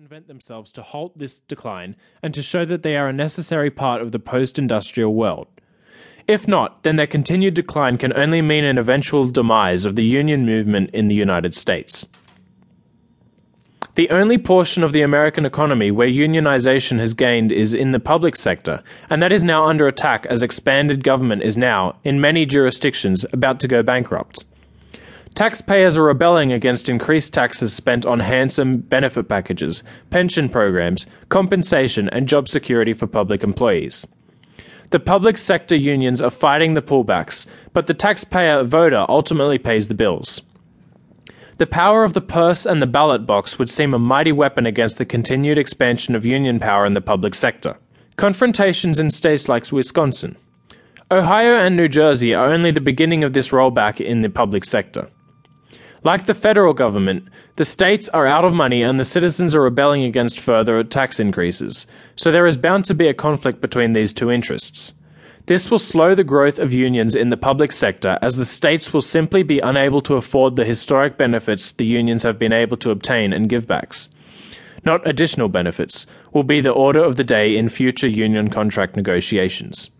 reinvent themselves to halt this decline and to show that they are a necessary part of the post industrial world. If not, then their continued decline can only mean an eventual demise of the union movement in the United States. The only portion of the American economy where unionization has gained is in the public sector, and that is now under attack as expanded government is now, in many jurisdictions, about to go bankrupt. Taxpayers are rebelling against increased taxes spent on handsome benefit packages, pension programs, compensation, and job security for public employees. The public sector unions are fighting the pullbacks, but the taxpayer voter ultimately pays the bills. The power of the purse and the ballot box would seem a mighty weapon against the continued expansion of union power in the public sector. Confrontations in states like Wisconsin. Ohio and New Jersey are only the beginning of this rollback in the public sector. Like the federal government, the states are out of money and the citizens are rebelling against further tax increases, so there is bound to be a conflict between these two interests. This will slow the growth of unions in the public sector as the states will simply be unable to afford the historic benefits the unions have been able to obtain and givebacks. Not additional benefits will be the order of the day in future union contract negotiations.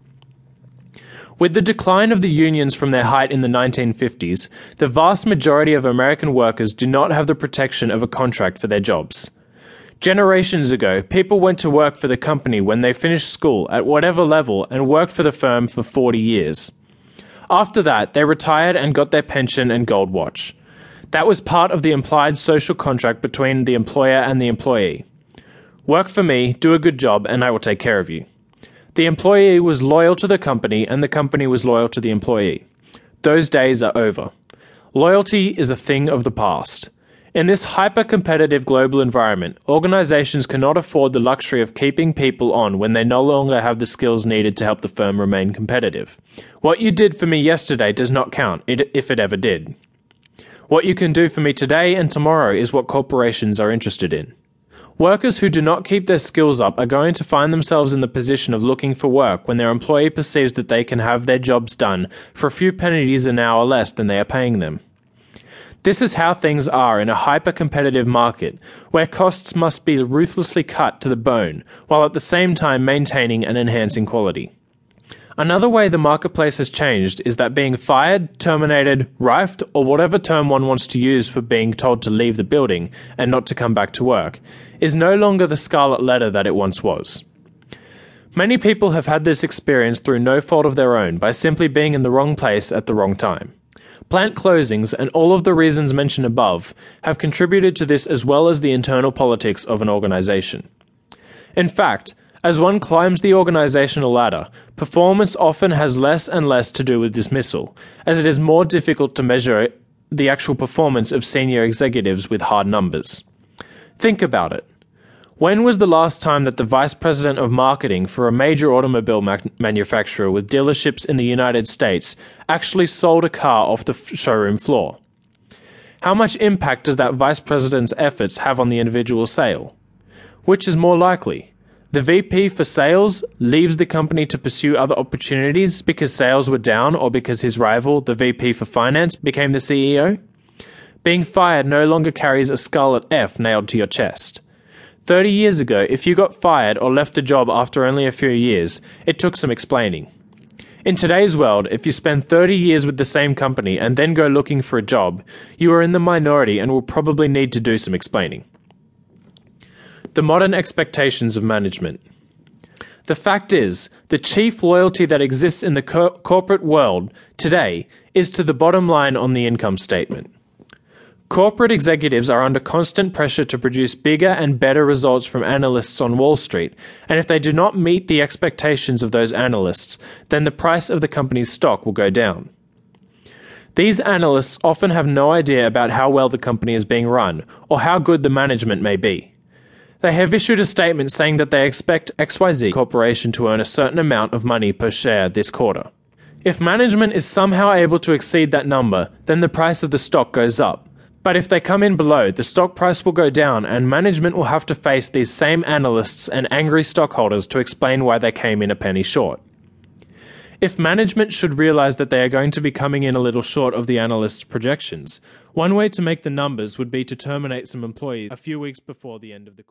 With the decline of the unions from their height in the 1950s, the vast majority of American workers do not have the protection of a contract for their jobs. Generations ago, people went to work for the company when they finished school at whatever level and worked for the firm for 40 years. After that, they retired and got their pension and gold watch. That was part of the implied social contract between the employer and the employee. Work for me, do a good job, and I will take care of you. The employee was loyal to the company and the company was loyal to the employee. Those days are over. Loyalty is a thing of the past. In this hyper competitive global environment, organizations cannot afford the luxury of keeping people on when they no longer have the skills needed to help the firm remain competitive. What you did for me yesterday does not count, if it ever did. What you can do for me today and tomorrow is what corporations are interested in. Workers who do not keep their skills up are going to find themselves in the position of looking for work when their employer perceives that they can have their jobs done for a few pennies an hour less than they are paying them. This is how things are in a hyper competitive market, where costs must be ruthlessly cut to the bone, while at the same time maintaining and enhancing quality. Another way the marketplace has changed is that being fired, terminated, rifed, or whatever term one wants to use for being told to leave the building and not to come back to work, is no longer the scarlet letter that it once was. Many people have had this experience through no fault of their own by simply being in the wrong place at the wrong time. Plant closings and all of the reasons mentioned above have contributed to this as well as the internal politics of an organization. In fact, as one climbs the organizational ladder, performance often has less and less to do with dismissal, as it is more difficult to measure the actual performance of senior executives with hard numbers. Think about it. When was the last time that the vice president of marketing for a major automobile ma- manufacturer with dealerships in the United States actually sold a car off the f- showroom floor? How much impact does that vice president's efforts have on the individual sale? Which is more likely? The VP for sales leaves the company to pursue other opportunities because sales were down or because his rival, the VP for finance, became the CEO? Being fired no longer carries a scarlet F nailed to your chest. 30 years ago, if you got fired or left a job after only a few years, it took some explaining. In today's world, if you spend 30 years with the same company and then go looking for a job, you are in the minority and will probably need to do some explaining. The modern expectations of management. The fact is, the chief loyalty that exists in the co- corporate world today is to the bottom line on the income statement. Corporate executives are under constant pressure to produce bigger and better results from analysts on Wall Street, and if they do not meet the expectations of those analysts, then the price of the company's stock will go down. These analysts often have no idea about how well the company is being run or how good the management may be. They have issued a statement saying that they expect XYZ Corporation to earn a certain amount of money per share this quarter. If management is somehow able to exceed that number, then the price of the stock goes up. But if they come in below, the stock price will go down and management will have to face these same analysts and angry stockholders to explain why they came in a penny short. If management should realize that they are going to be coming in a little short of the analysts' projections, one way to make the numbers would be to terminate some employees a few weeks before the end of the quarter.